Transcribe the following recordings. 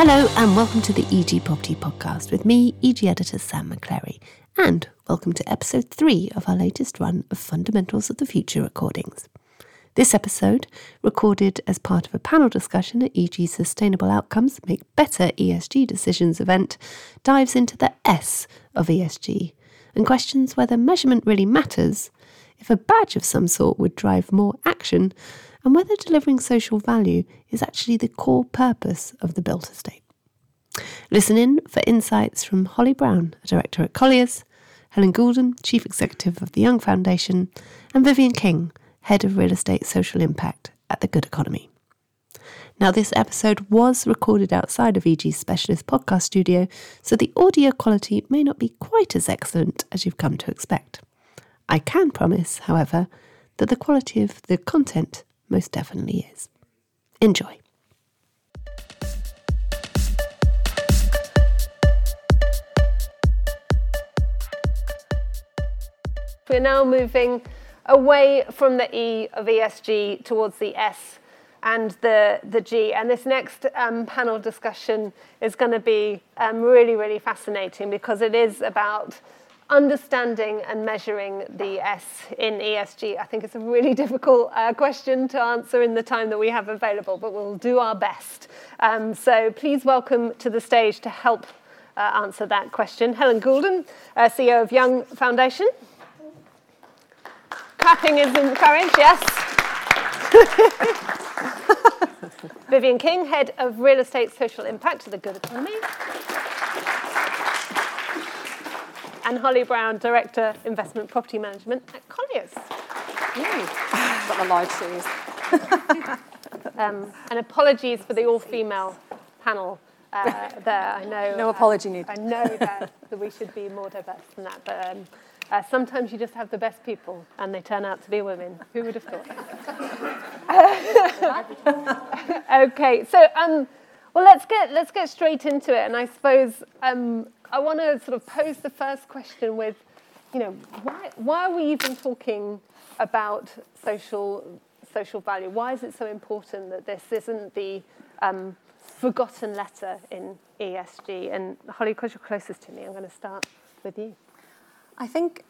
Hello, and welcome to the EG Property Podcast with me, EG editor Sam McClary. And welcome to episode three of our latest run of Fundamentals of the Future recordings. This episode, recorded as part of a panel discussion at EG Sustainable Outcomes Make Better ESG Decisions event, dives into the S of ESG and questions whether measurement really matters, if a badge of some sort would drive more action, and whether delivering social value is actually the core purpose of the built estate. Listen in for insights from Holly Brown, a director at Colliers, Helen Goulden, chief executive of the Young Foundation, and Vivian King, head of real estate social impact at the Good Economy. Now, this episode was recorded outside of EG's specialist podcast studio, so the audio quality may not be quite as excellent as you've come to expect. I can promise, however, that the quality of the content most definitely is. Enjoy. We're now moving away from the E of ESG towards the S and the, the G. And this next um, panel discussion is going to be um, really, really fascinating because it is about understanding and measuring the S in ESG. I think it's a really difficult uh, question to answer in the time that we have available, but we'll do our best. Um, so please welcome to the stage to help uh, answer that question Helen Goulden, uh, CEO of Young Foundation. Clapping is encouraged, yes. Vivian King, Head of Real Estate Social Impact to the Good Economy. And Holly Brown, Director, Investment Property Management at Colliers. Got the live shoes. Um, and apologies for the all-female panel uh, there. I know. No uh, apology needed. I know that, that we should be more diverse than that, but um, uh, sometimes you just have the best people, and they turn out to be women. Who would have thought? okay, so um, well, let's get let's get straight into it, and I suppose um, I want to sort of pose the first question with, you know, why why are we even talking about social social value? Why is it so important that this isn't the um, forgotten letter in ESG? And Holly, because you're closest to me, I'm going to start with you. I think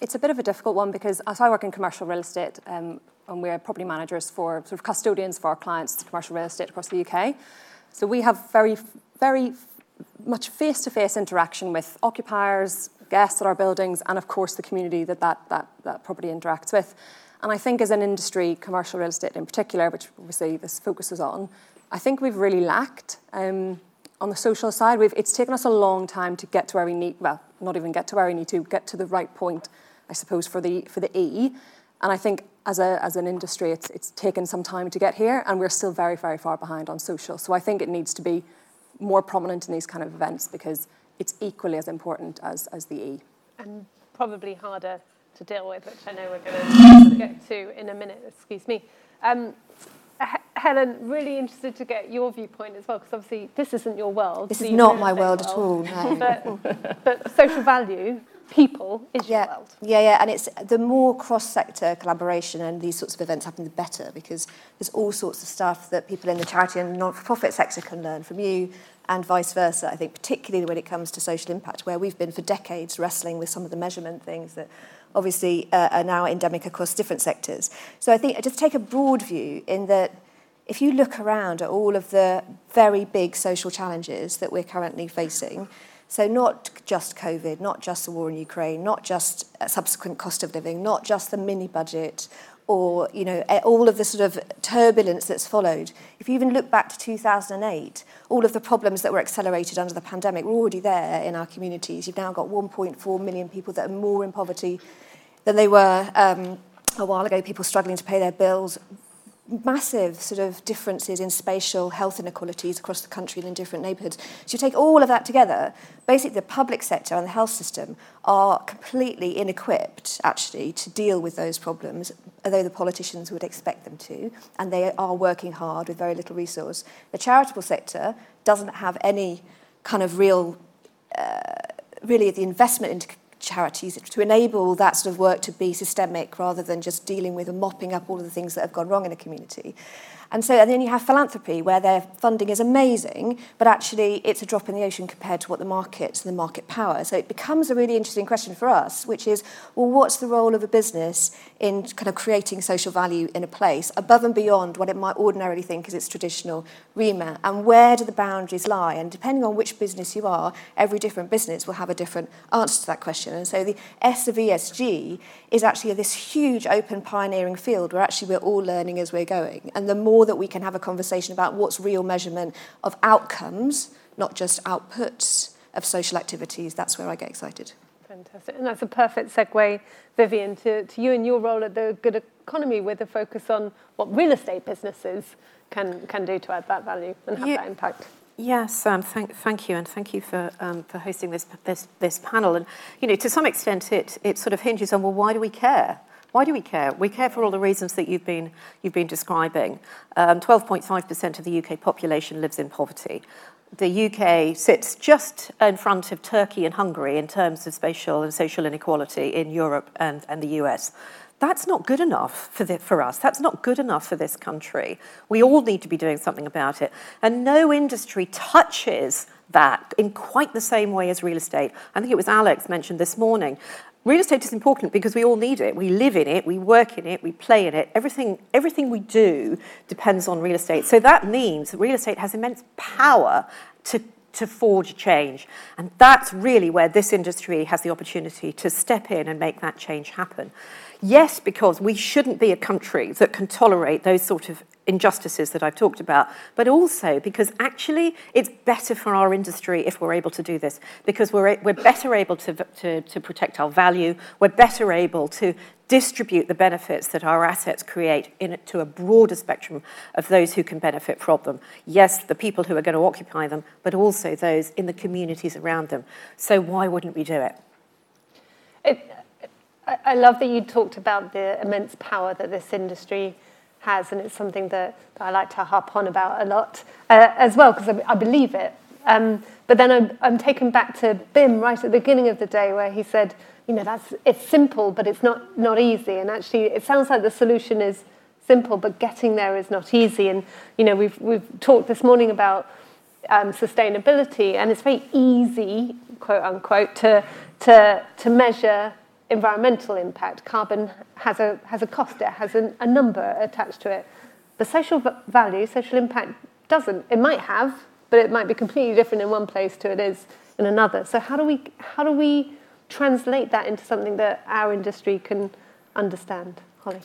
it's a bit of a difficult one because as I work in commercial real estate, um, and we're property managers for sort of custodians for our clients, commercial real estate across the UK. So we have very, very much face-to-face interaction with occupiers, guests at our buildings, and of course the community that that, that, that property interacts with. And I think as an industry, commercial real estate in particular, which obviously this focuses on, I think we've really lacked um, on the social side. We've, it's taken us a long time to get to where we need, well, not even get to where we need to, get to the right point, I suppose, for the, for the E. And I think as, a, as an industry, it's, it's taken some time to get here, and we're still very, very far behind on social. So I think it needs to be more prominent in these kind of events because it's equally as important as, as the E. And probably harder to deal with, which I know we're going to get to in a minute. Excuse me. Um, H- Helen, really interested to get your viewpoint as well, because obviously this isn't your world. This the is not my estate world at all. No. But, but social value, people, is yeah, your world. yeah, yeah, and it's the more cross-sector collaboration and these sorts of events happen, the better, because there's all sorts of stuff that people in the charity and non-for-profit sector can learn from you, and vice versa. I think particularly when it comes to social impact, where we've been for decades wrestling with some of the measurement things that obviously uh, are now endemic across different sectors. So I think just take a broad view in that if you look around at all of the very big social challenges that we're currently facing, so not just COVID, not just the war in Ukraine, not just subsequent cost of living, not just the mini budget, or you know all of the sort of turbulence that's followed. If you even look back to 2008, all of the problems that were accelerated under the pandemic were already there in our communities. You've now got 1.4 million people that are more in poverty than they were um, a while ago. People struggling to pay their bills, massive sort of differences in spatial health inequalities across the country and in different neighbourhoods. So you take all of that together, basically the public sector and the health system are completely inequipped actually to deal with those problems, although the politicians would expect them to, and they are working hard with very little resource. The charitable sector doesn't have any kind of real, uh, really the investment into charities to enable that sort of work to be systemic rather than just dealing with and mopping up all of the things that have gone wrong in a community. And so and then you have philanthropy where their funding is amazing, but actually it's a drop in the ocean compared to what the market, and the market power. So it becomes a really interesting question for us, which is, well, what's the role of a business in kind of creating social value in a place above and beyond what it might ordinarily think is its traditional remit? And where do the boundaries lie? And depending on which business you are, every different business will have a different answer to that question. And so the S of ESG is actually this huge open pioneering field where actually we're all learning as we're going. And the more that we can have a conversation about what's real measurement of outcomes, not just outputs of social activities, that's where I get excited. Fantastic. And that's a perfect segue, Vivian, to, to you and your role at the Good Economy with a focus on what real estate businesses can, can do to add that value and have yeah. that impact. Yes, um, thank, thank you, and thank you for um, for hosting this, this this panel. And you know, to some extent, it it sort of hinges on well, why do we care? Why do we care? We care for all the reasons that you've been you've been describing. 12.5% um, of the UK population lives in poverty. The UK sits just in front of Turkey and Hungary in terms of spatial and social inequality in Europe and, and the US. That's not good enough for, the, for us. That's not good enough for this country. We all need to be doing something about it. And no industry touches that in quite the same way as real estate. I think it was Alex mentioned this morning. Real estate is important because we all need it. We live in it, we work in it, we play in it. Everything, everything we do depends on real estate. So that means that real estate has immense power to to forge change. And that's really where this industry has the opportunity to step in and make that change happen. Yes, because we shouldn't be a country that can tolerate those sort of injustices that I've talked about, but also because actually it's better for our industry if we're able to do this, because we're, we're better able to, to, to protect our value, we're better able to distribute the benefits that our assets create in, to a broader spectrum of those who can benefit from them. Yes, the people who are going to occupy them, but also those in the communities around them. So why wouldn't we do it? it I love that you talked about the immense power that this industry has, and it's something that, that I like to harp on about a lot uh, as well, because I, I, believe it. Um, but then I'm, I'm taken back to Bim right at the beginning of the day, where he said, you know, that's it's simple, but it's not not easy. And actually, it sounds like the solution is simple, but getting there is not easy. And you know, we've we've talked this morning about um, sustainability, and it's very easy, quote unquote, to to to measure environmental impact. Carbon has a, has a cost, it has a, a number attached to it. The social value, social impact doesn't. It might have, but it might be completely different in one place to it is in another. So how do we, how do we translate that into something that our industry can understand? Holly.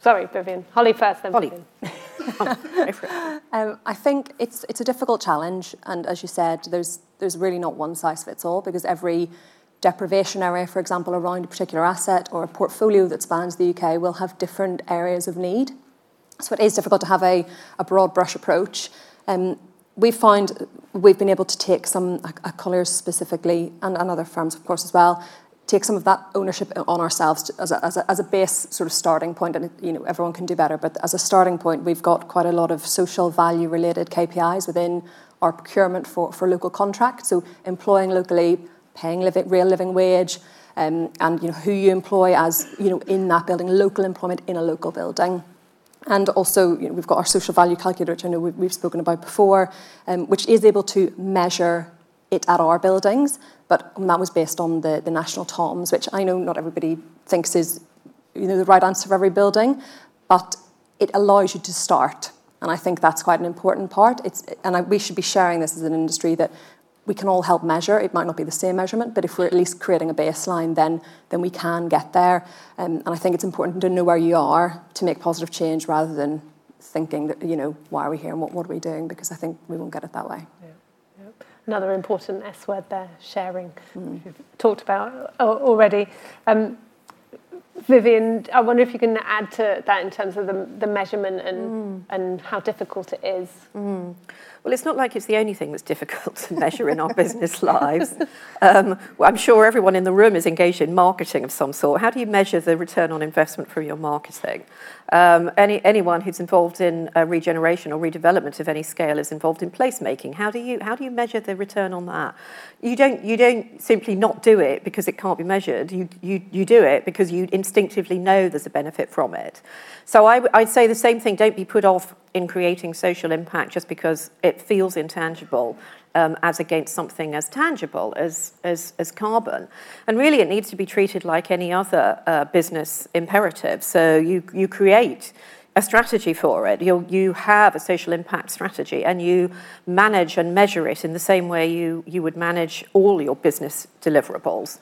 Sorry, Vivian. Holly first, then Holly. um, I think it's it's a difficult challenge, and as you said, there's there's really not one size fits all because every deprivation area, for example, around a particular asset or a portfolio that spans the UK will have different areas of need. So it is difficult to have a, a broad brush approach. Um, we found we've been able to take some, uh, Colliers specifically, and, and other firms, of course, as well, take some of that ownership on ourselves as, a, as, a, as a base sort of starting point and you know everyone can do better but as a starting point we've got quite a lot of social value related KPIs within our procurement for, for local contracts so employing locally paying living, real living wage, um, and you know, who you employ as you know, in that building, local employment in a local building. And also, you know, we've got our social value calculator, which I know we've, we've spoken about before, um, which is able to measure it at our buildings, but that was based on the, the national TOMs, which I know not everybody thinks is you know, the right answer for every building, but it allows you to start. And I think that's quite an important part. It's, and I, we should be sharing this as an industry that we can all help measure. It might not be the same measurement, but if we're at least creating a baseline, then then we can get there. Um, and I think it's important to know where you are to make positive change rather than thinking that you know why are we here and what, what are we doing because I think we won't get it that way. Yeah. Another important S word there, sharing. Mm. We've talked about already. Um, Vivian, I wonder if you can add to that in terms of the, the measurement and, mm. and how difficult it is. Mm. Well, it's not like it's the only thing that's difficult to measure in our business lives. Um, well, I'm sure everyone in the room is engaged in marketing of some sort. How do you measure the return on investment from your marketing? Um, any, anyone who's involved in uh, regeneration or redevelopment of any scale is involved in placemaking. How do you how do you measure the return on that? You don't you don't simply not do it because it can't be measured. You you you do it because you instinctively know there's a benefit from it. So I, I'd say the same thing. Don't be put off in creating social impact just because it feels intangible um, as against something as tangible as, as, as carbon. And really, it needs to be treated like any other uh, business imperative. So you, you create a strategy for it. you you have a social impact strategy and you manage and measure it in the same way you, you would manage all your business deliverables.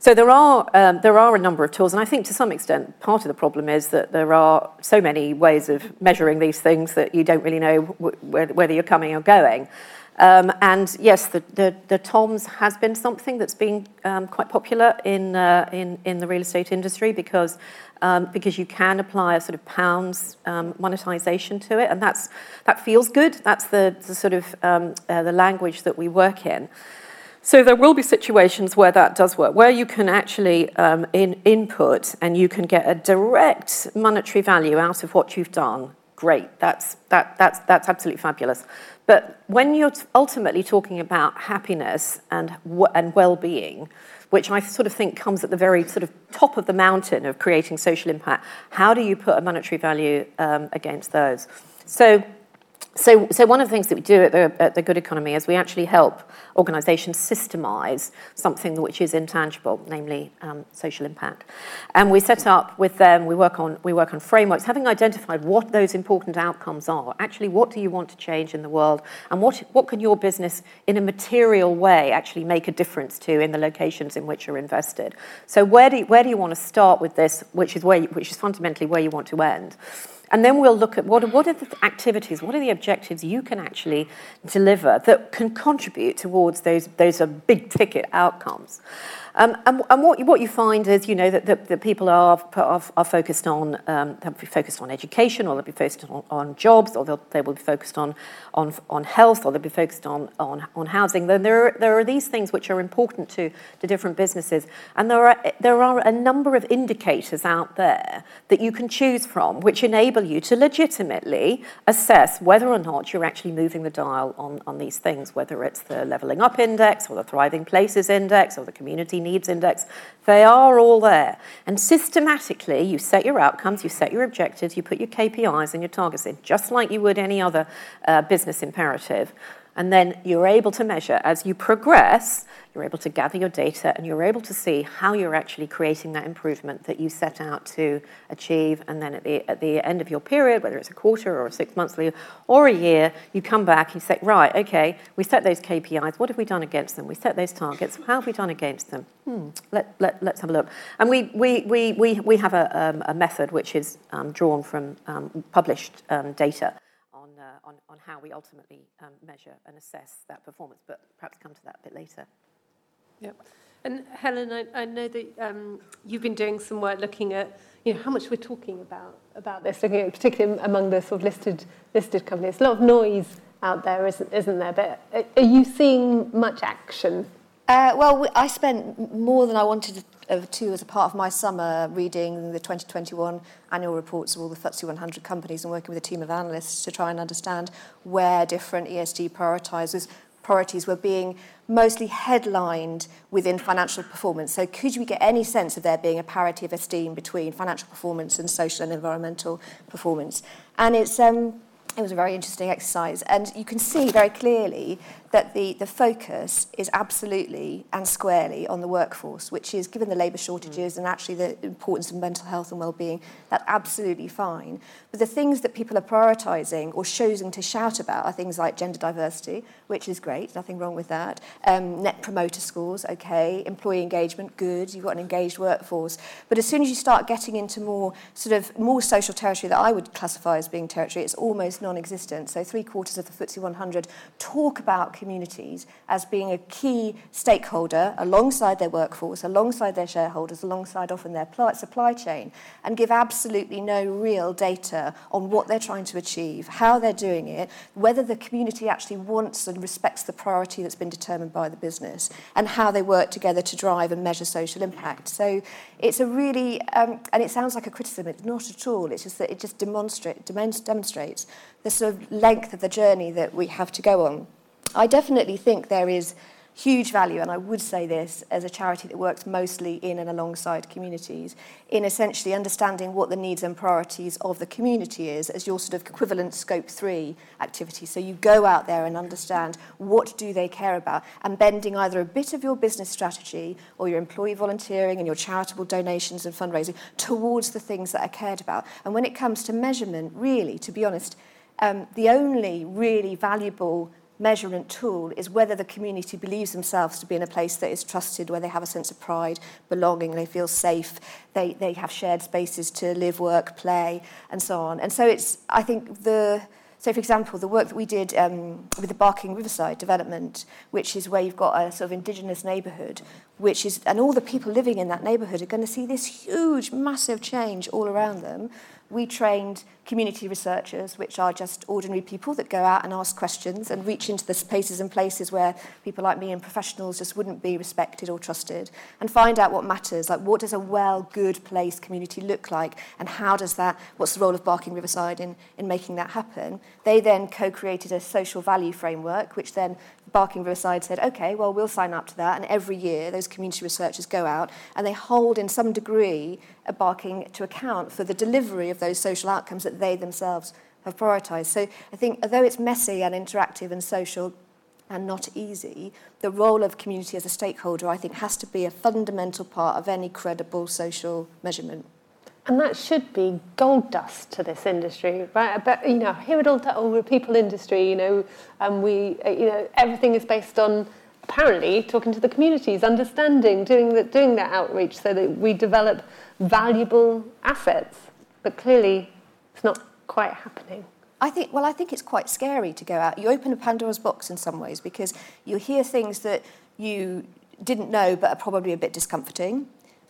So there are um, there are a number of tools, and I think to some extent part of the problem is that there are so many ways of measuring these things that you don't really know w- whether you're coming or going. Um, and yes, the, the, the, TOMS has been something that's been um, quite popular in, uh, in, in the real estate industry because, um, because you can apply a sort of pounds um, monetization to it, and that's, that feels good. That's the, the sort of um, uh, the language that we work in. So there will be situations where that does work, where you can actually um, in, input and you can get a direct monetary value out of what you've done. Great, that's, that, that's, that's absolutely fabulous. But when you're ultimately talking about happiness and, and well-being, which I sort of think comes at the very sort of top of the mountain of creating social impact, how do you put a monetary value um, against those? So so, so one of the things that we do at the, at the Good Economy is we actually help organisations systemize something which is intangible, namely um, social impact. And we set up with them, we work on we work on frameworks, having identified what those important outcomes are. Actually, what do you want to change in the world, and what what can your business, in a material way, actually make a difference to in the locations in which you're invested. So where do you, where do you want to start with this, which is where you, which is fundamentally where you want to end. And then we'll look at what, what are the activities, what are the objectives you can actually deliver that can contribute towards those, those big ticket outcomes. Um, and, and what, you, what you find is, you know, that, that, that people are, are, are focused on, um, they'll be focused on education, or they'll be focused on, on jobs, or they'll, they will be focused on, on, on health, or they'll be focused on, on, on housing. Then there are, there are these things which are important to, to different businesses. And there are, there are a number of indicators out there that you can choose from, which enable you to legitimately assess whether or not you're actually moving the dial on, on these things, whether it's the levelling up index, or the thriving places index, or the community needs index. They are all there. And systematically, you set your outcomes, you set your objectives, you put your KPIs and your targets in, just like you would any other uh, business imperative. And then you're able to measure as you progress, you're able to gather your data and you're able to see how you're actually creating that improvement that you set out to achieve. And then at the, at the end of your period, whether it's a quarter or a six monthly or a year, you come back and say, right, okay, we set those KPIs. What have we done against them? We set those targets. How have we done against them? Hmm, let, let, let's have a look. And we, we, we, we, we have a, um, a method which is um, drawn from um, published um, data on, on how we ultimately um, measure and assess that performance, but perhaps come to that a bit later. Yep. And Helen, I, I know that um, you've been doing some work looking at you know, how much we're talking about about this, looking at, particularly among the sort of listed listed companies. A lot of noise out there, isn't, isn't there? But are you seeing much action? Uh, well, I spent more than I wanted over two as a part of my summer reading the 2021 annual reports of all the FTSE 100 companies and working with a team of analysts to try and understand where different ESG prioritizers priorities were being mostly headlined within financial performance. So could we get any sense of there being a parity of esteem between financial performance and social and environmental performance? And it's um, it was a very interesting exercise. And you can see very clearly that the, the focus is absolutely and squarely on the workforce, which is, given the labour shortages mm. and actually the importance of mental health and well-being, that's absolutely fine. But the things that people are prioritising or choosing to shout about are things like gender diversity, which is great, nothing wrong with that. Um, net promoter scores, okay. Employee engagement, good. You've got an engaged workforce. But as soon as you start getting into more sort of more social territory that I would classify as being territory, it's almost non-existent. So three quarters of the FTSE 100 talk about communities as being a key stakeholder alongside their workforce, alongside their shareholders, alongside often their supply chain, and give absolutely no real data on what they're trying to achieve, how they're doing it, whether the community actually wants and respects the priority that's been determined by the business, and how they work together to drive and measure social impact. So it's a really, um, and it sounds like a criticism, it's not at all. It's just that it just demonstrate, demonstrates the sort of length of the journey that we have to go on. I definitely think there is huge value, and I would say this as a charity that works mostly in and alongside communities, in essentially understanding what the needs and priorities of the community is as your sort of equivalent scope three activity. So you go out there and understand what do they care about, and bending either a bit of your business strategy or your employee volunteering and your charitable donations and fundraising towards the things that are cared about. And when it comes to measurement, really, to be honest, um, the only really valuable measurement tool is whether the community believes themselves to be in a place that is trusted, where they have a sense of pride, belonging, they feel safe, they, they have shared spaces to live, work, play, and so on. And so it's, I think, the, so for example, the work that we did um, with the Barking Riverside development, which is where you've got a sort of indigenous neighbourhood, which is, and all the people living in that neighbourhood are going to see this huge, massive change all around them, we trained community researchers, which are just ordinary people that go out and ask questions and reach into the spaces and places where people like me and professionals just wouldn't be respected or trusted, and find out what matters, like what does a well, good place community look like, and how does that, what's the role of Barking Riverside in, in making that happen. They then co-created a social value framework, which then Barking Riverside said, okay, well, we'll sign up to that. And every year, those community researchers go out and they hold, in some degree, a Barking to account for the delivery of those social outcomes that they themselves have prioritised. So I think, although it's messy and interactive and social and not easy, the role of community as a stakeholder, I think, has to be a fundamental part of any credible social measurement. And that should be gold dust to this industry, right? But you know, here at all, all people industry, you know, and we, uh, you know, everything is based on apparently talking to the communities, understanding, doing that, doing that outreach, so that we develop valuable assets. But clearly, it's not quite happening. I think, well, I think it's quite scary to go out. You open a Pandora's box in some ways because you hear things that you didn't know but are probably a bit discomforting.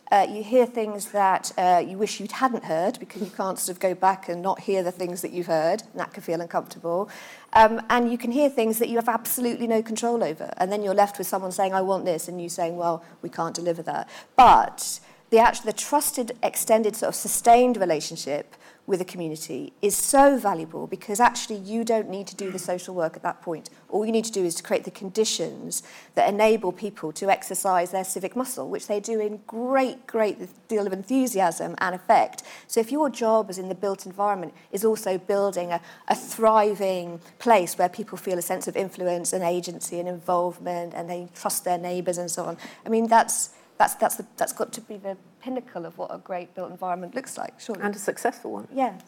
Uh, you hear things that uh, you wish you hadn't heard because you can't sort of go back and not hear the things that you've heard, and that can feel uncomfortable. Um, and you can hear things that you have absolutely no control over. And then you're left with someone saying, I want this, and you saying, well, we can't deliver that. But the, actual, the trusted, extended, sort of sustained relationship with a community is so valuable because actually you don't need to do the social work at that point. All you need to do is to create the conditions that enable people to exercise their civic muscle, which they do in great, great deal of enthusiasm and effect. So if your job as in the built environment is also building a, a thriving place where people feel a sense of influence and agency and involvement and they trust their neighbours and so on, I mean, that's, that's, that's, the, that's got to be the pinnacle of what a great built environment looks like, surely. And a successful one. Yes.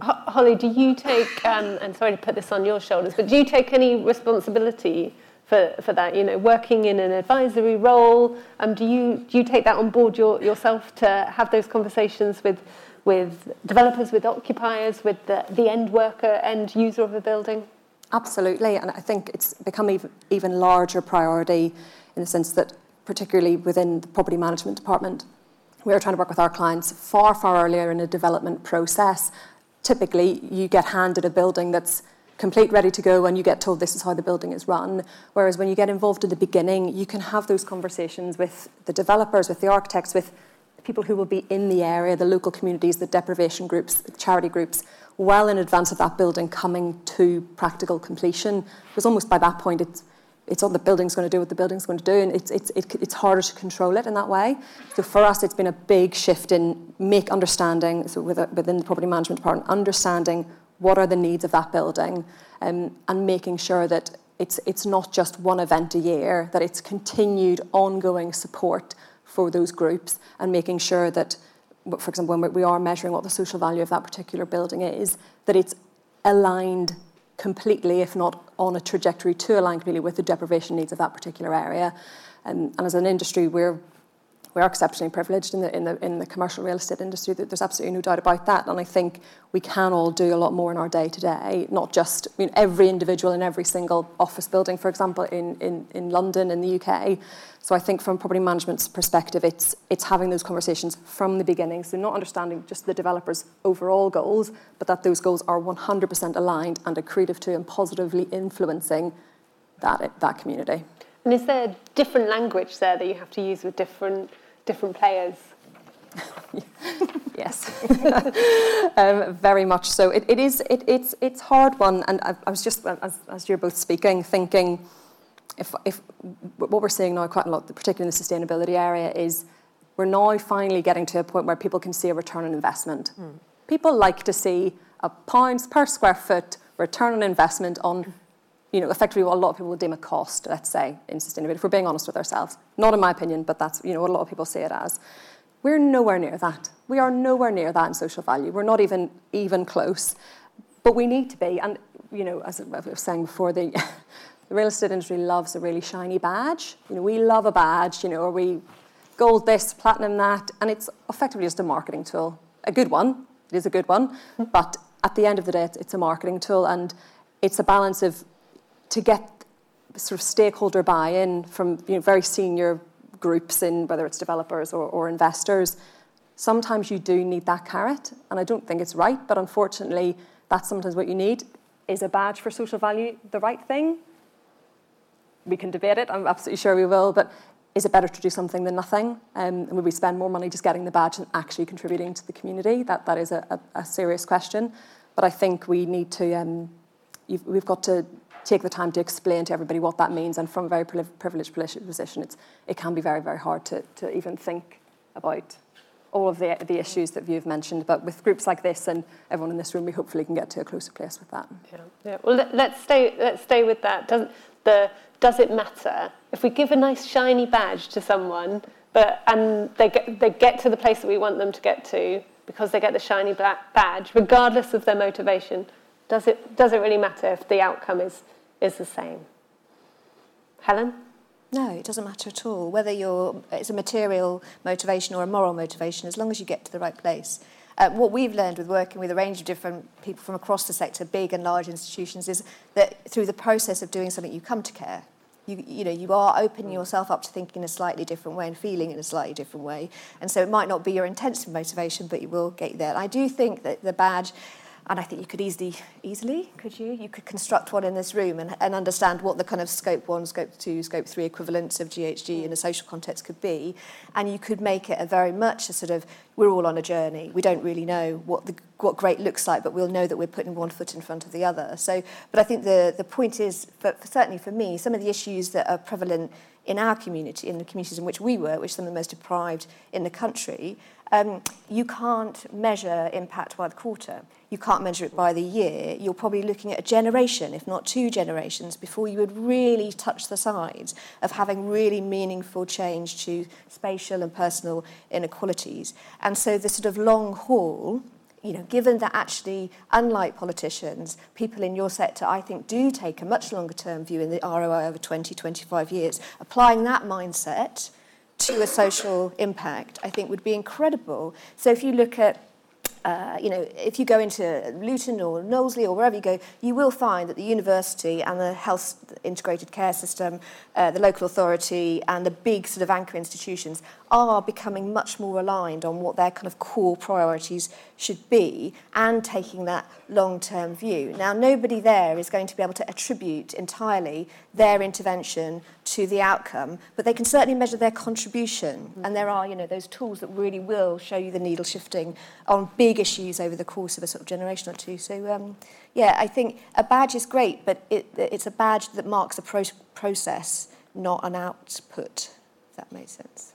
Holly, do you take, um, and sorry to put this on your shoulders, but do you take any responsibility for, for that? You know, working in an advisory role, um, do, you, do you take that on board your, yourself to have those conversations with, with developers, with occupiers, with the, the end worker, end user of a building? Absolutely, and I think it's become even, even larger priority in the sense that particularly within the property management department. We're trying to work with our clients far, far earlier in a development process. Typically, you get handed a building that's complete, ready to go, and you get told this is how the building is run. Whereas when you get involved in the beginning, you can have those conversations with the developers, with the architects, with people who will be in the area, the local communities, the deprivation groups, the charity groups, well in advance of that building coming to practical completion. Because almost by that point, it's it's all the building's going to do what the building's going to do, and it's, it's, it, it's harder to control it in that way. So for us, it's been a big shift in make understanding, so within the property management department, understanding what are the needs of that building um, and making sure that it's, it's not just one event a year, that it's continued ongoing support for those groups and making sure that, for example, when we are measuring what the social value of that particular building is, that it's aligned completely, if not on a trajectory to align completely with the deprivation needs of that particular area. Um, and as an industry, we're we are exceptionally privileged in the, in the, in the commercial real estate industry. There's absolutely no doubt about that. And I think we can all do a lot more in our day to day, not just I mean, every individual in every single office building, for example, in, in, in London, in the UK. So I think from property management's perspective, it's, it's having those conversations from the beginning. So not understanding just the developer's overall goals, but that those goals are 100% aligned and accretive to and positively influencing that, that community. And is there different language there that you have to use with different different players? yes, um, very much so. It, it is. It, it's it's hard one, and I, I was just as, as you're both speaking, thinking if if what we're seeing now quite a lot, particularly in the sustainability area, is we're now finally getting to a point where people can see a return on investment. Mm. People like to see a pounds per square foot return on investment on you know, effectively what a lot of people would deem a cost, let's say, in sustainability, if we're being honest with ourselves. Not in my opinion, but that's, you know, what a lot of people see it as. We're nowhere near that. We are nowhere near that in social value. We're not even even close. But we need to be. And, you know, as I was saying before, the, the real estate industry loves a really shiny badge. You know, we love a badge, you know, or we gold this, platinum that, and it's effectively just a marketing tool. A good one. It is a good one. Hmm. but at the end of the day, it's, it's a marketing tool and it's a balance of to get sort of stakeholder buy-in from you know, very senior groups in whether it's developers or, or investors, sometimes you do need that carrot. And I don't think it's right, but unfortunately, that's sometimes what you need. Is a badge for social value the right thing? We can debate it, I'm absolutely sure we will, but is it better to do something than nothing? Um, and would we spend more money just getting the badge and actually contributing to the community? That, that is a, a, a serious question. But I think we need to, um, we've got to take the time to explain to everybody what that means. And from a very privileged position, it can be very, very hard to, to even think about all of the, the issues that you've mentioned. But with groups like this and everyone in this room, we hopefully can get to a closer place with that. Yeah, yeah. Well, let, us stay, let's stay with that. Does, the, does it matter? If we give a nice shiny badge to someone, but, and they get, they get to the place that we want them to get to because they get the shiny black badge, regardless of their motivation, does it, does really matter if the outcome is is the same. Helen? No, it doesn't matter at all. Whether you're, it's a material motivation or a moral motivation, as long as you get to the right place. Uh, what we've learned with working with a range of different people from across the sector, big and large institutions, is that through the process of doing something, you come to care. You, you know, you are opening yourself up to thinking in a slightly different way and feeling in a slightly different way. And so it might not be your intensive motivation, but you will get there. I do think that the badge and I think you could easily, easily, could you? You could construct one in this room and, and understand what the kind of scope one, scope two, scope three equivalents of GHG in a social context could be. And you could make it a very much a sort of, we're all on a journey. We don't really know what the what great looks like, but we'll know that we're putting one foot in front of the other. So, but I think the, the point is, for, for certainly for me, some of the issues that are prevalent in our community, in the communities in which we work, which are some of the most deprived in the country, um, you can't measure impact by the quarter. You can't measure it by the year. You're probably looking at a generation, if not two generations, before you would really touch the sides of having really meaningful change to spatial and personal inequalities. And so the sort of long haul you know, given that actually, unlike politicians, people in your sector, I think, do take a much longer term view in the ROI over 20, 25 years, applying that mindset to a social impact, I think would be incredible. So if you look at uh, you know, if you go into Luton or Knowsley or wherever you go, you will find that the university and the health integrated care system, uh, the local authority and the big sort of anchor institutions are becoming much more aligned on what their kind of core priorities should be and taking that long-term view. Now, nobody there is going to be able to attribute entirely their intervention to the outcome, but they can certainly measure their contribution. Mm-hmm. And there are, you know, those tools that really will show you the needle shifting on big issues over the course of a sort of generation or two. So, um, yeah, I think a badge is great, but it, it's a badge that marks a pro- process, not an output, if that makes sense.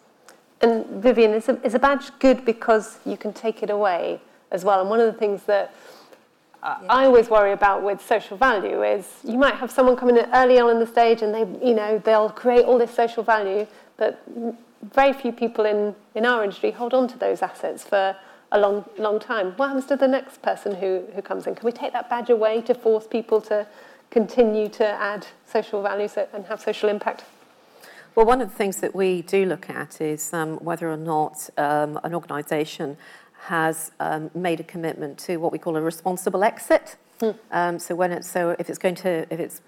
And Vivian, is a, is a badge good because you can take it away as well? And one of the things that uh, yeah. I always worry about with social value is you might have someone come in early on in the stage and they, you know, they'll create all this social value, but very few people in, in our industry hold on to those assets for a long, long time. What happens to the next person who, who comes in? Can we take that badge away to force people to continue to add social value and have social impact? Well, one of the things that we do look at is um, whether or not um, an organisation has um, made a commitment to what we call a responsible exit. Mm. so when it's so if it's going to if it's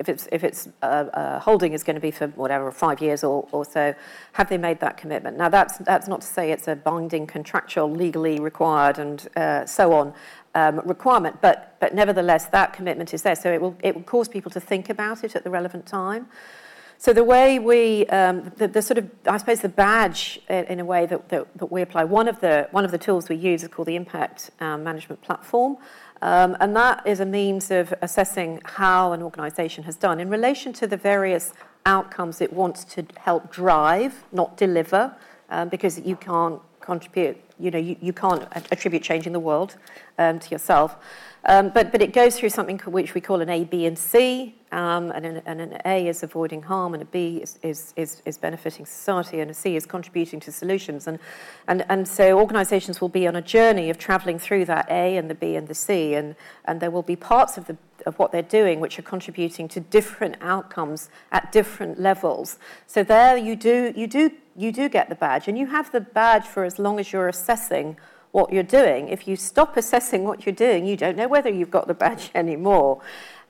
if it's if it's uh, uh, holding is going to be for whatever five years or, or so, have they made that commitment? Now that's that's not to say it's a binding contractual, legally required, and uh, so on um, requirement, but but nevertheless that commitment is there. So it will it will cause people to think about it at the relevant time. So the way we, um, the, the, sort of, I suppose the badge in, in a way that, that, that, we apply, one of the one of the tools we use is called the Impact um, Management Platform. Um, and that is a means of assessing how an organisation has done in relation to the various outcomes it wants to help drive, not deliver, um, because you can't contribute, you know, you, you can't attribute change in the world um, to yourself. Um, but, but it goes through something which we call an A, B, and C. Um, and, an, and, an, A is avoiding harm, and a B is, is, is, is, benefiting society, and a C is contributing to solutions. And, and, and so organizations will be on a journey of traveling through that A and the B and the C, and, and there will be parts of, the, of what they're doing which are contributing to different outcomes at different levels. So there you do, you do, you do get the badge, and you have the badge for as long as you're assessing what you're doing. If you stop assessing what you're doing, you don't know whether you've got the badge anymore.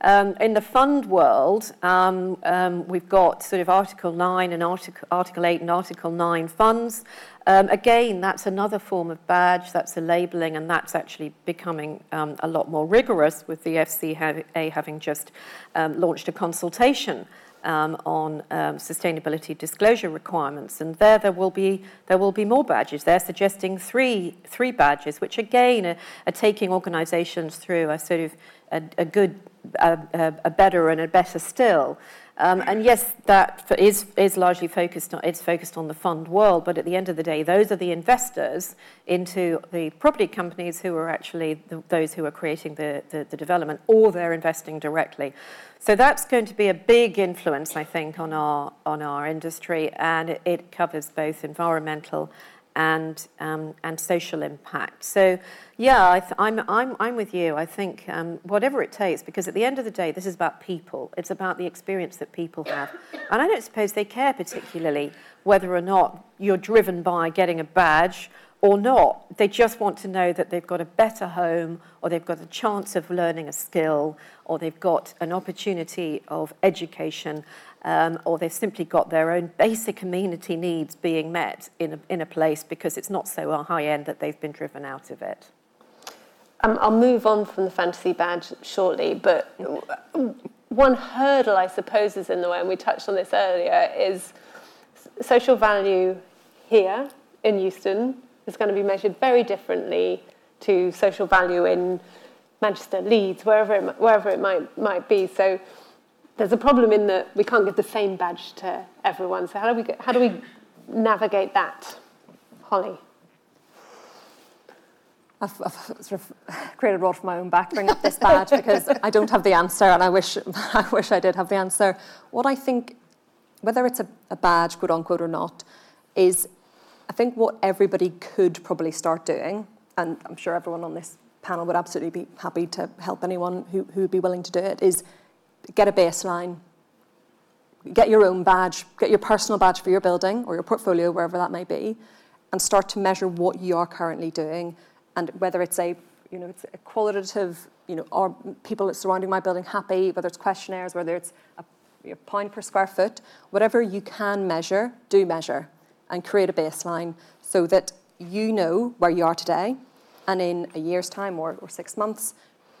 Um, in the fund world, um, um, we've got sort of Article 9 and Article, Article 8 and Article 9 funds. Um, again, that's another form of badge, that's a labelling, and that's actually becoming um, a lot more rigorous with the FCA having just um, launched a consultation um, on um, sustainability disclosure requirements. And there, there will be there will be more badges. They're suggesting three three badges, which again are, are taking organisations through a sort of a, a good, a, a, better, and a better still. Um, and yes, that is, is largely focused on, it's focused on the fund world, but at the end of the day, those are the investors into the property companies who are actually the, those who are creating the, the, the development, or they're investing directly. So that's going to be a big influence, I think, on our on our industry, and it, it covers both environmental and um, and social impact. So, yeah, I am I'm, I'm I'm with you. I think um, whatever it takes, because at the end of the day, this is about people. It's about the experience that people have, and I don't suppose they care particularly whether or not you're driven by getting a badge or not. They just want to know that they've got a better home, or they've got a chance of learning a skill, or they've got an opportunity of education, um, or they've simply got their own basic amenity needs being met in a, in a place because it's not so high end that they've been driven out of it. Um, I'll move on from the fantasy badge shortly, but one hurdle, I suppose, is in the way, and we touched on this earlier, is social value here in Euston is going to be measured very differently to social value in Manchester, Leeds, wherever it, wherever it might, might be. So there's a problem in that we can't give the same badge to everyone. So how do we, how do we navigate that? Holly? I've, I've, sort of created a rod for my own back, bring up this badge because I don't have the answer, and I wish I wish I did have the answer. What I think, whether it's a, a badge, quote unquote, or not, is I think what everybody could probably start doing, and I'm sure everyone on this panel would absolutely be happy to help anyone who, who would be willing to do it, is get a baseline, get your own badge, get your personal badge for your building or your portfolio, wherever that may be, and start to measure what you are currently doing and whether it's a you know it's a qualitative you know are people surrounding my building happy whether it's questionnaires whether it's a pound per square foot whatever you can measure do measure and create a baseline so that you know where you are today. And in a year's time or, or six months,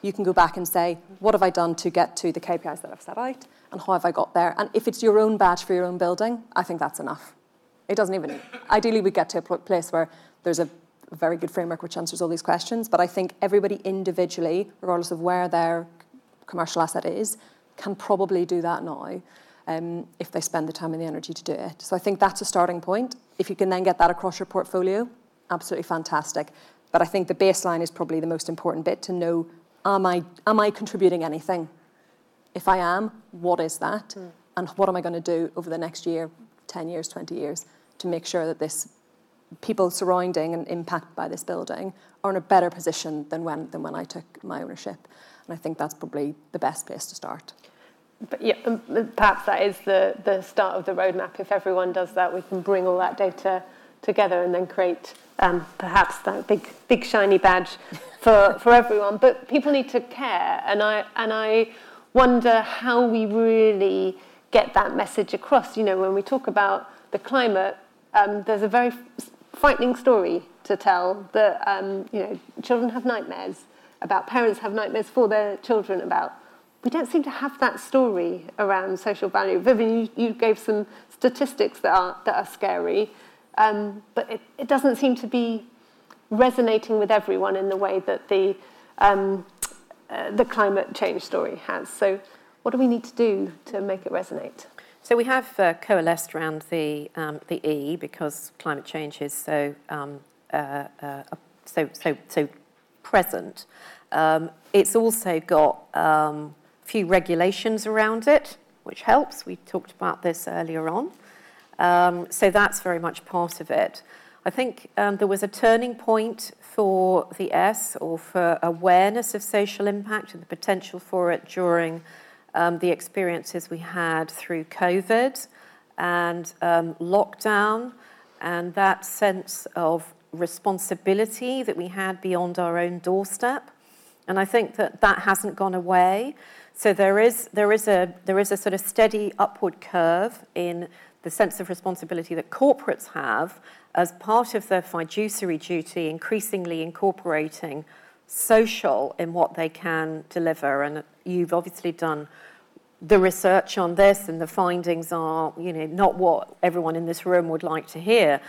you can go back and say, what have I done to get to the KPIs that I've set out? And how have I got there? And if it's your own badge for your own building, I think that's enough. It doesn't even, ideally, we get to a place where there's a very good framework which answers all these questions. But I think everybody individually, regardless of where their commercial asset is, can probably do that now um, if they spend the time and the energy to do it. So I think that's a starting point. If you can then get that across your portfolio, absolutely fantastic. But I think the baseline is probably the most important bit to know am I, am I contributing anything? If I am, what is that? Mm. And what am I going to do over the next year, 10 years, 20 years, to make sure that this people surrounding and impacted by this building are in a better position than when, than when I took my ownership? And I think that's probably the best place to start but yeah, um, perhaps that is the, the start of the roadmap. If everyone does that, we can bring all that data together and then create um, perhaps that big, big shiny badge for, for everyone. But people need to care, and I, and I wonder how we really get that message across. You know, when we talk about the climate, um, there's a very frightening story to tell that um, you know children have nightmares about, parents have nightmares for their children about. We don't seem to have that story around social value. Vivian, you, you gave some statistics that are that are scary, um, but it, it doesn't seem to be resonating with everyone in the way that the um, uh, the climate change story has. So, what do we need to do to make it resonate? So we have uh, coalesced around the um, the E because climate change is so um, uh, uh, so so so present. Um, it's also got um, a few regulations around it, which helps. We talked about this earlier on. Um, so that's very much part of it. I think um, there was a turning point for the S or for awareness of social impact and the potential for it during um, the experiences we had through COVID and um, lockdown and that sense of responsibility that we had beyond our own doorstep. And I think that that hasn't gone away. So there is, there is, a, there is a sort of steady upward curve in the sense of responsibility that corporates have as part of their fiduciary duty, increasingly incorporating social in what they can deliver. And you've obviously done the research on this, and the findings are, you know, not what everyone in this room would like to hear.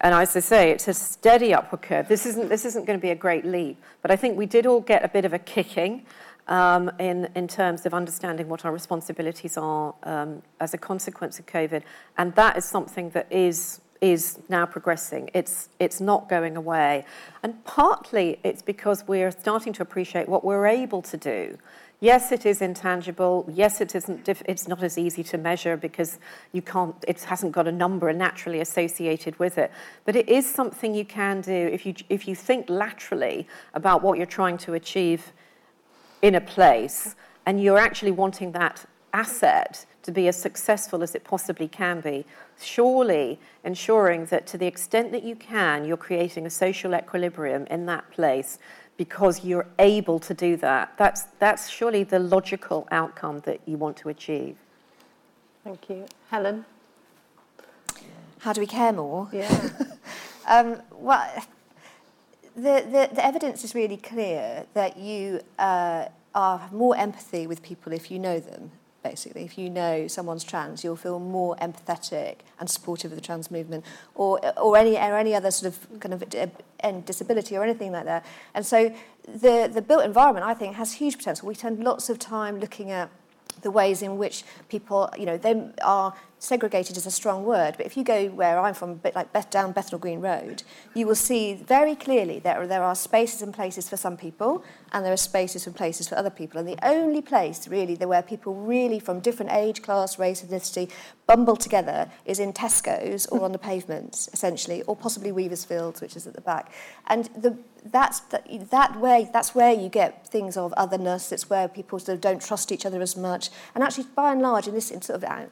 And as I say, it's a steady upward curve. This isn't, this isn't going to be a great leap, but I think we did all get a bit of a kicking um, in, in terms of understanding what our responsibilities are um, as a consequence of COVID. And that is something that is is now progressing. It's, it's not going away. And partly it's because we're starting to appreciate what we're able to do. Yes, it is intangible. Yes, it isn't. Diff- it's not as easy to measure because you can't. It hasn't got a number naturally associated with it. But it is something you can do if you if you think laterally about what you're trying to achieve in a place, and you're actually wanting that asset to be as successful as it possibly can be, surely ensuring that to the extent that you can, you're creating a social equilibrium in that place because you're able to do that. That's, that's surely the logical outcome that you want to achieve. Thank you. Helen? How do we care more? Yeah. um, well, the, the, evidence is really clear that you uh, are more empathy with people if you know them basically. If you know someone's trans, you'll feel more empathetic and supportive of the trans movement or, or, any, or any other sort of kind of uh, disability or anything like that. And so the, the built environment, I think, has huge potential. We spend lots of time looking at the ways in which people, you know, they are segregated is a strong word, but if you go where I'm from, a bit like down Bethnal Green Road, you will see very clearly that there are spaces and places for some people, and there are spaces and places for other people. And the only place really where people really from different age, class, race, ethnicity bumble together is in Tesco's or on the pavements, essentially, or possibly Weavers Fields, which is at the back. And the, that's that, that way. That's where you get things of otherness. It's where people sort of don't trust each other as much. And actually, by and large, in this in sort of uh,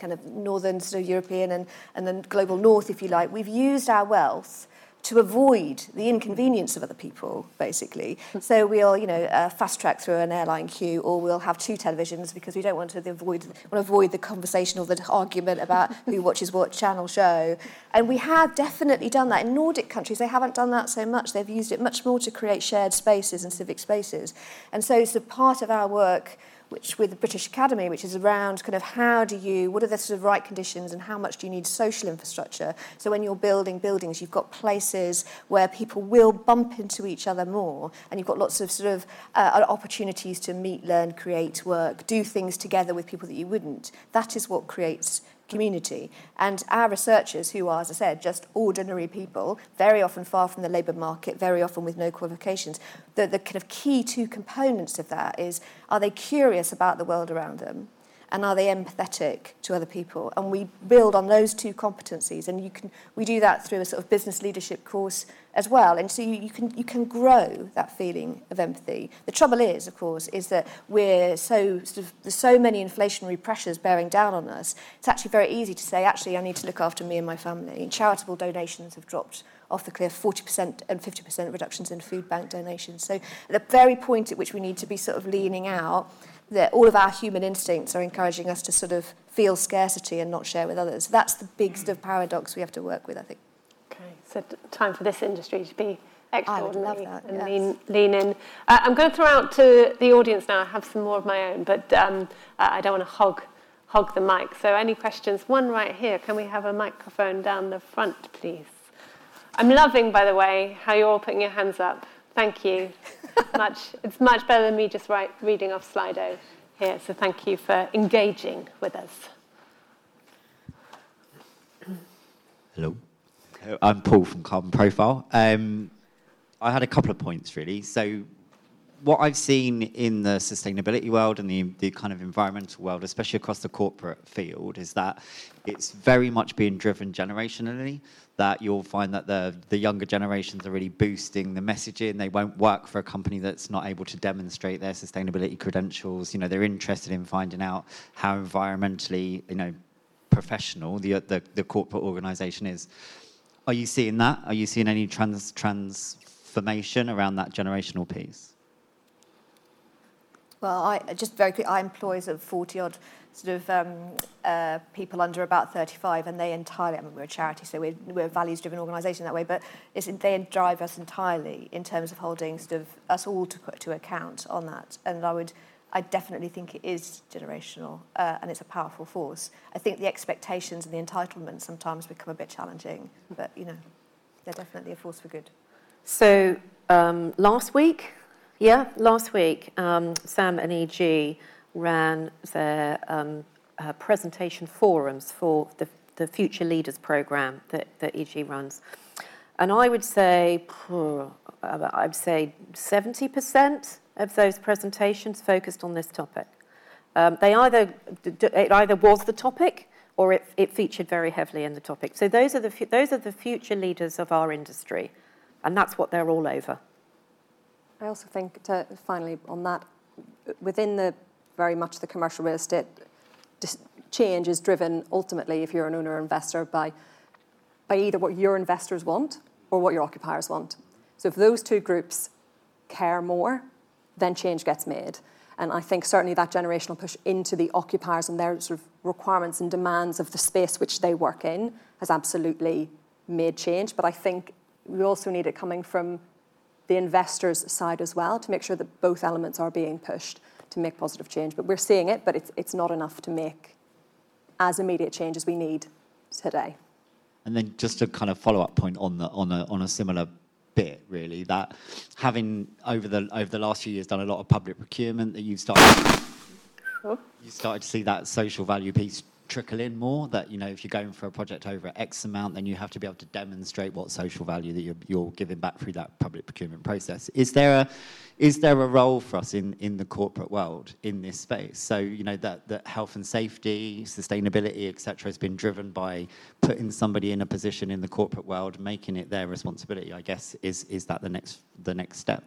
kind of northern sort of European and, and then global north, if you like, we've used our wealth to avoid the inconvenience of other people, basically. So we'll, you know, uh, fast track through an airline queue, or we'll have two televisions because we don't want to avoid want to avoid the conversation or the argument about who watches what channel show. And we have definitely done that in Nordic countries. They haven't done that so much. They've used it much more to create shared spaces and civic spaces. And so it's a part of our work which with the British Academy, which is around kind of how do you, what are the sort of right conditions and how much do you need social infrastructure? So when you're building buildings, you've got places where people will bump into each other more, and you've got lots of sort of uh, opportunities to meet, learn, create, work, do things together with people that you wouldn't. That is what creates community. And our researchers, who are, as I said, just ordinary people, very often far from the labour market, very often with no qualifications, the, the kind of key two components of that is are they curious about the world around them? and are they empathetic to other people? And we build on those two competencies, and you can we do that through a sort of business leadership course as well. And so you, you can you can grow that feeling of empathy. The trouble is, of course, is that we're so sort of there's so many inflationary pressures bearing down on us. It's actually very easy to say, actually, I need to look after me and my family. And charitable donations have dropped off the cliff 40% and 50% reductions in food bank donations. So the very point at which we need to be sort of leaning out that all of our human instincts are encouraging us to sort of feel scarcity and not share with others. That's the big sort of paradox we have to work with, I think. Okay, so time for this industry to be extraordinary that, and yes. lean, lean in. Uh, I'm going to throw out to the audience now. I have some more of my own, but um, uh, I don't want to hog hog the mic. So any questions? One right here. Can we have a microphone down the front, please? I'm loving, by the way, how you're all putting your hands up. Thank you. much. It's much better than me just write, reading off Slido here. So thank you for engaging with us. Hello. I'm Paul from Carbon Profile. Um, I had a couple of points really. So, what I've seen in the sustainability world and the, the kind of environmental world, especially across the corporate field, is that it's very much being driven generationally. That you'll find that the, the younger generations are really boosting the messaging. They won't work for a company that's not able to demonstrate their sustainability credentials. You know, they're interested in finding out how environmentally, you know, professional the, the, the corporate organization is. Are you seeing that? Are you seeing any trans, transformation around that generational piece? Well, I just very quick. I employ of forty odd sort of um, uh, people under about thirty five, and they entirely. I mean, we're a charity, so we're, we're a values driven organisation that way. But they drive us entirely in terms of holding sort of us all to to account on that. And I would. I definitely think it is generational uh, and it's a powerful force. I think the expectations and the entitlements sometimes become a bit challenging, but you know, they're definitely a force for good. So um, last week, yeah, last week, um, Sam and EG ran their um, uh, presentation forums for the, the Future Leaders program that, that EG runs. And I would say, I'd say 70% of those presentations focused on this topic. Um, they either, it either was the topic or it, it featured very heavily in the topic. So those are, the, those are the future leaders of our industry, and that's what they're all over. I also think, to, finally, on that, within the very much the commercial real estate change is driven ultimately, if you're an owner or investor, by, by either what your investors want or what your occupiers want. So if those two groups care more, then change gets made. And I think certainly that generational push into the occupiers and their sort of requirements and demands of the space which they work in has absolutely made change. But I think we also need it coming from the investors' side as well to make sure that both elements are being pushed to make positive change. But we're seeing it, but it's, it's not enough to make as immediate change as we need today. And then just a kind of follow-up point on the on a on a similar bit, really, that having over the over the last few years done a lot of public procurement, that you've started oh. you started to see that social value piece trickle in more. That you know, if you're going for a project over X amount, then you have to be able to demonstrate what social value that you're, you're giving back through that public procurement process. Is there a is there a role for us in, in the corporate world in this space? So, you know, that, that health and safety, sustainability, et cetera, has been driven by putting somebody in a position in the corporate world, making it their responsibility, I guess, is, is that the next, the next step?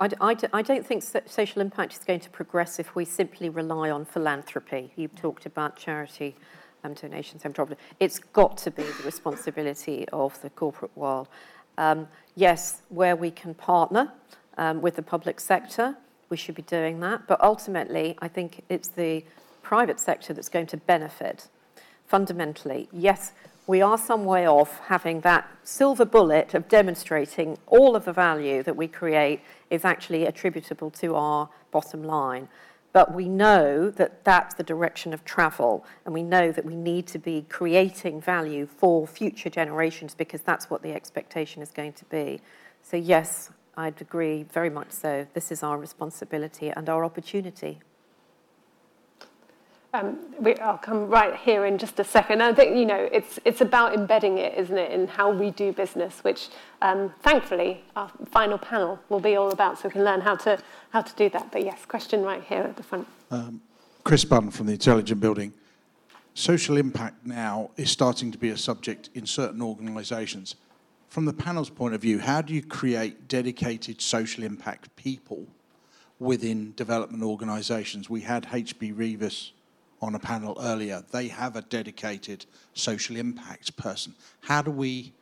I, I, I don't think so- social impact is going to progress if we simply rely on philanthropy. You talked about charity um, donations and problem. It's got to be the responsibility of the corporate world. Um, yes, where we can partner um, with the public sector, we should be doing that. But ultimately, I think it's the private sector that's going to benefit. Fundamentally, yes, we are some way off having that silver bullet of demonstrating all of the value that we create is actually attributable to our bottom line. But we know that that's the direction of travel, and we know that we need to be creating value for future generations because that's what the expectation is going to be. So, yes, I'd agree very much so. This is our responsibility and our opportunity. Um, we, I'll come right here in just a second. I think you know it's it's about embedding it, isn't it, in how we do business, which um, thankfully our final panel will be all about, so we can learn how to how to do that. But yes, question right here at the front. Um, Chris Bunn from the Intelligent Building. Social impact now is starting to be a subject in certain organisations. From the panel's point of view, how do you create dedicated social impact people within development organisations? We had HB Reavis on a panel earlier. They have a dedicated social impact person. How do we,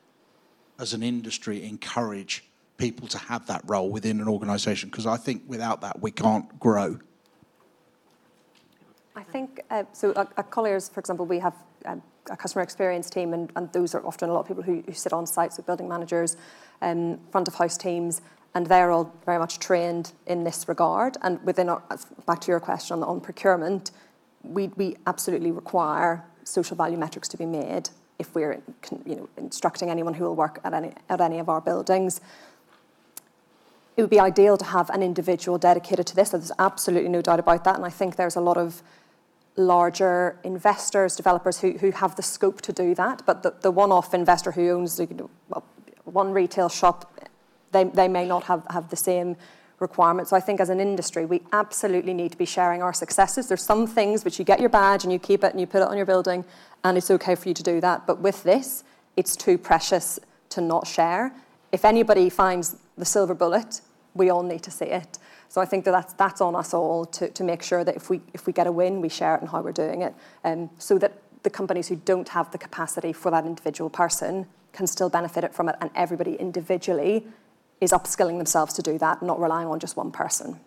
as an industry, encourage people to have that role within an organisation? Because I think without that, we can't grow. I think, uh, so at, at, Colliers, for example, we have um, a customer experience team, and, and, those are often a lot of people who, who sit on sites with building managers, um, front of house teams, and they're all very much trained in this regard. And within our, back to your question on, on procurement, we, we absolutely require social value metrics to be made if we're you know, instructing anyone who will work at any, at any of our buildings. It would be ideal to have an individual dedicated to this. There's absolutely no doubt about that. And I think there's a lot of larger investors, developers who, who have the scope to do that. But the, the one-off investor who owns you know, one retail shop, they, they may not have, have the same requirement. So I think as an industry, we absolutely need to be sharing our successes. There's some things which you get your badge and you keep it and you put it on your building, and it's okay for you to do that. But with this, it's too precious to not share. If anybody finds the silver bullet, we all need to see it. So I think that that's, that's on us all to, to make sure that if we, if we get a win, we share it and how we're doing it, um, so that the companies who don't have the capacity for that individual person can still benefit it from it, and everybody individually is upskilling themselves to do that, not relying on just one person.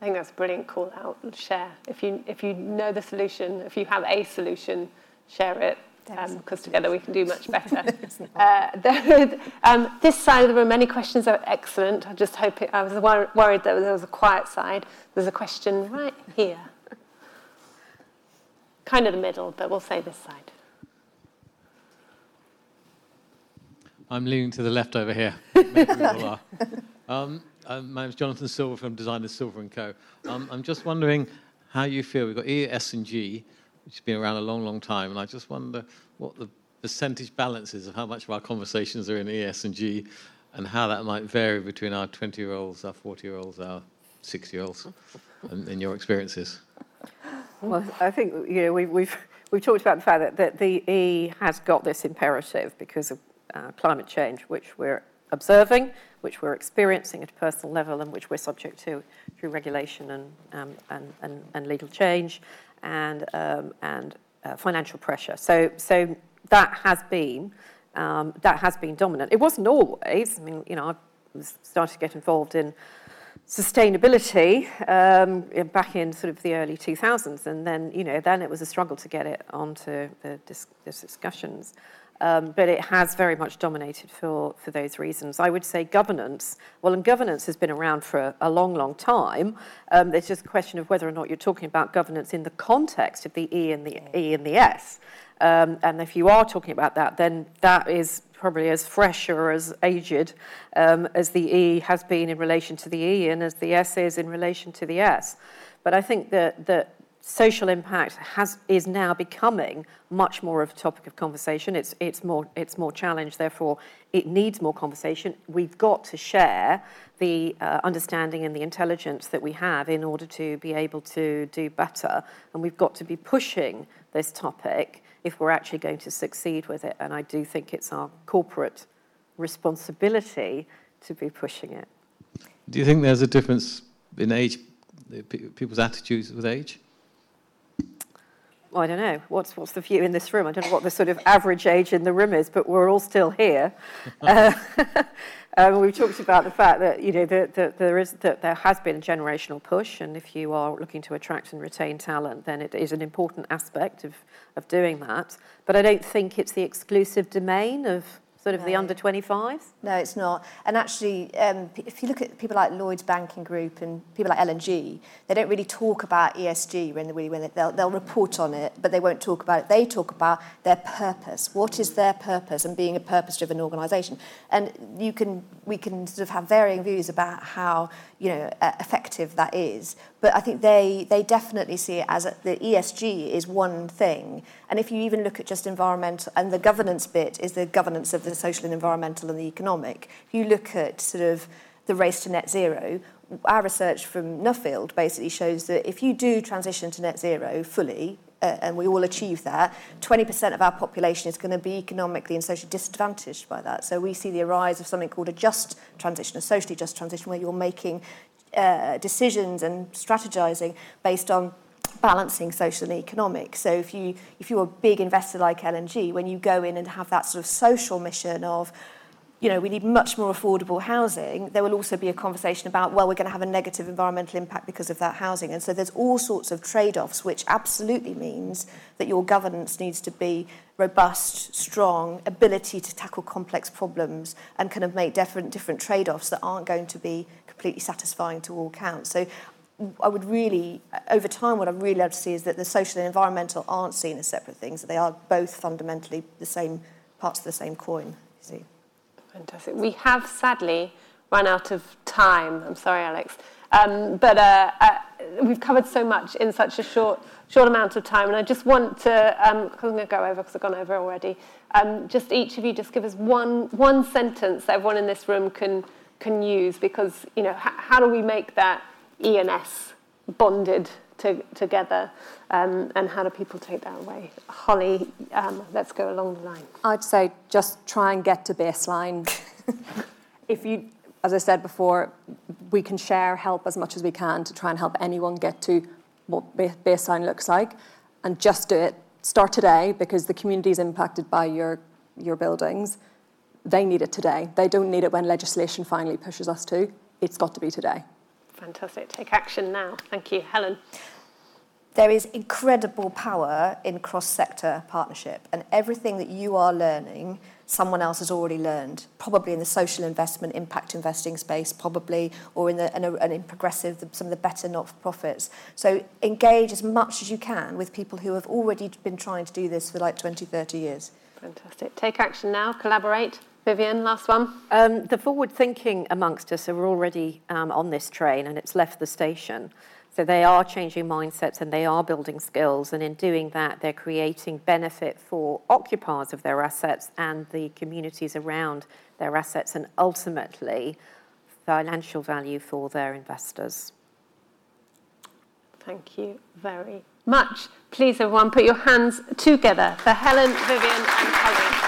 I think that's a brilliant call out. Share. If you, if you know the solution, if you have a solution, share it because um, together we can do much better. uh, there, um, this side of the room, many questions are excellent. I just hope it, I was wor- worried that there was a quiet side. There's a question right here. Kind of the middle, but we'll say this side. I'm leaning to the left over here. um, um, my name's Jonathan Silver from Designers Silver & Co. Um, I'm just wondering how you feel. We've got E, S, and G, which has been around a long, long time, and I just wonder what the percentage balance is of how much of our conversations are in E, S, and G, and how that might vary between our 20-year-olds, our 40-year-olds, our 60-year-olds, and in your experiences. Well, I think you know we, we've we've talked about the fact that, that the E has got this imperative because of uh, climate change, which we're observing, which we're experiencing at a personal level, and which we're subject to through regulation and, um, and, and, and, legal change and, um, and uh, financial pressure. So, so that has been um, that has been dominant. It wasn't always. I mean, you know, I started to get involved in sustainability um, back in sort of the early 2000s, and then you know, then it was a struggle to get it onto the, dis- the discussions. Um, but it has very much dominated for, for those reasons. I would say governance, well, and governance has been around for a, a long, long time. Um, there's just a question of whether or not you're talking about governance in the context of the E and the E and the S. Um, and if you are talking about that, then that is probably as fresh or as aged um, as the E has been in relation to the E and as the S is in relation to the S. But I think that, that social impact has, is now becoming much more of a topic of conversation. It's, it's, more, it's more challenged, therefore, it needs more conversation. We've got to share the uh, understanding and the intelligence that we have in order to be able to do better. And we've got to be pushing this topic if we're actually going to succeed with it. And I do think it's our corporate responsibility to be pushing it. Do you think there's a difference in age, people's attitudes with age? Well, I don't know, what's, what's the view in this room? I don't know what the sort of average age in the room is, but we're all still here. uh, um, we've talked about the fact that, you know, that, that, there, is, that there has been a generational push, and if you are looking to attract and retain talent, then it is an important aspect of, of doing that. But I don't think it's the exclusive domain of sort of the under 25s? No, it's not. And actually, um, if you look at people like Lloyd's Banking Group and people like L&G, they don't really talk about ESG when, they, when they, they'll, they'll report on it, but they won't talk about it. They talk about their purpose. What is their purpose and being a purpose-driven organisation? And you can, we can sort of have varying views about how you know, uh, effective that is. But I think they, they definitely see it as a, the ESG is one thing. And if you even look at just environmental, and the governance bit is the governance of the social and environmental and the economic. If you look at sort of the race to net zero, our research from Nuffield basically shows that if you do transition to net zero fully, and we all achieve that, 20% of our population is going to be economically and socially disadvantaged by that. So we see the rise of something called a just transition, a socially just transition, where you're making uh, decisions and strategizing based on balancing social and economic. So if you if you're a big investor like L&G, when you go in and have that sort of social mission of you know, we need much more affordable housing, there will also be a conversation about, well, we're going to have a negative environmental impact because of that housing. And so there's all sorts of trade-offs, which absolutely means that your governance needs to be robust, strong, ability to tackle complex problems and kind of make different, different trade-offs that aren't going to be completely satisfying to all counts. So I would really, over time, what I'd really love to see is that the social and environmental aren't seen as separate things, that they are both fundamentally the same parts of the same coin. Fantastic. We have sadly run out of time. I'm sorry, Alex. Um, but uh, uh, we've covered so much in such a short, short amount of time. And I just want to, um, I'm going to go over because I've gone over already. Um, just each of you just give us one, one sentence that everyone in this room can, can use because, you know, h- how do we make that E and S bonded to, together? Um, and how do people take that away? Holly, um, let's go along the line. I'd say just try and get to baseline. if you, as I said before, we can share help as much as we can to try and help anyone get to what baseline looks like, and just do it. Start today because the community is impacted by your your buildings. They need it today. They don't need it when legislation finally pushes us to. It's got to be today. Fantastic. Take action now. Thank you. Helen. There is incredible power in cross-sector partnership and everything that you are learning someone else has already learned probably in the social investment impact investing space probably or in the and, and in progressive the, some of the better not-for-profits so engage as much as you can with people who have already been trying to do this for like 20 30 years Fantastic. Take action now. Collaborate. Vivian, last one. Um, the forward thinking amongst us are already um, on this train and it's left the station. So they are changing mindsets and they are building skills. And in doing that, they're creating benefit for occupiers of their assets and the communities around their assets and ultimately financial value for their investors. Thank you very much. Please, everyone, put your hands together for Helen, Vivian, and Holly.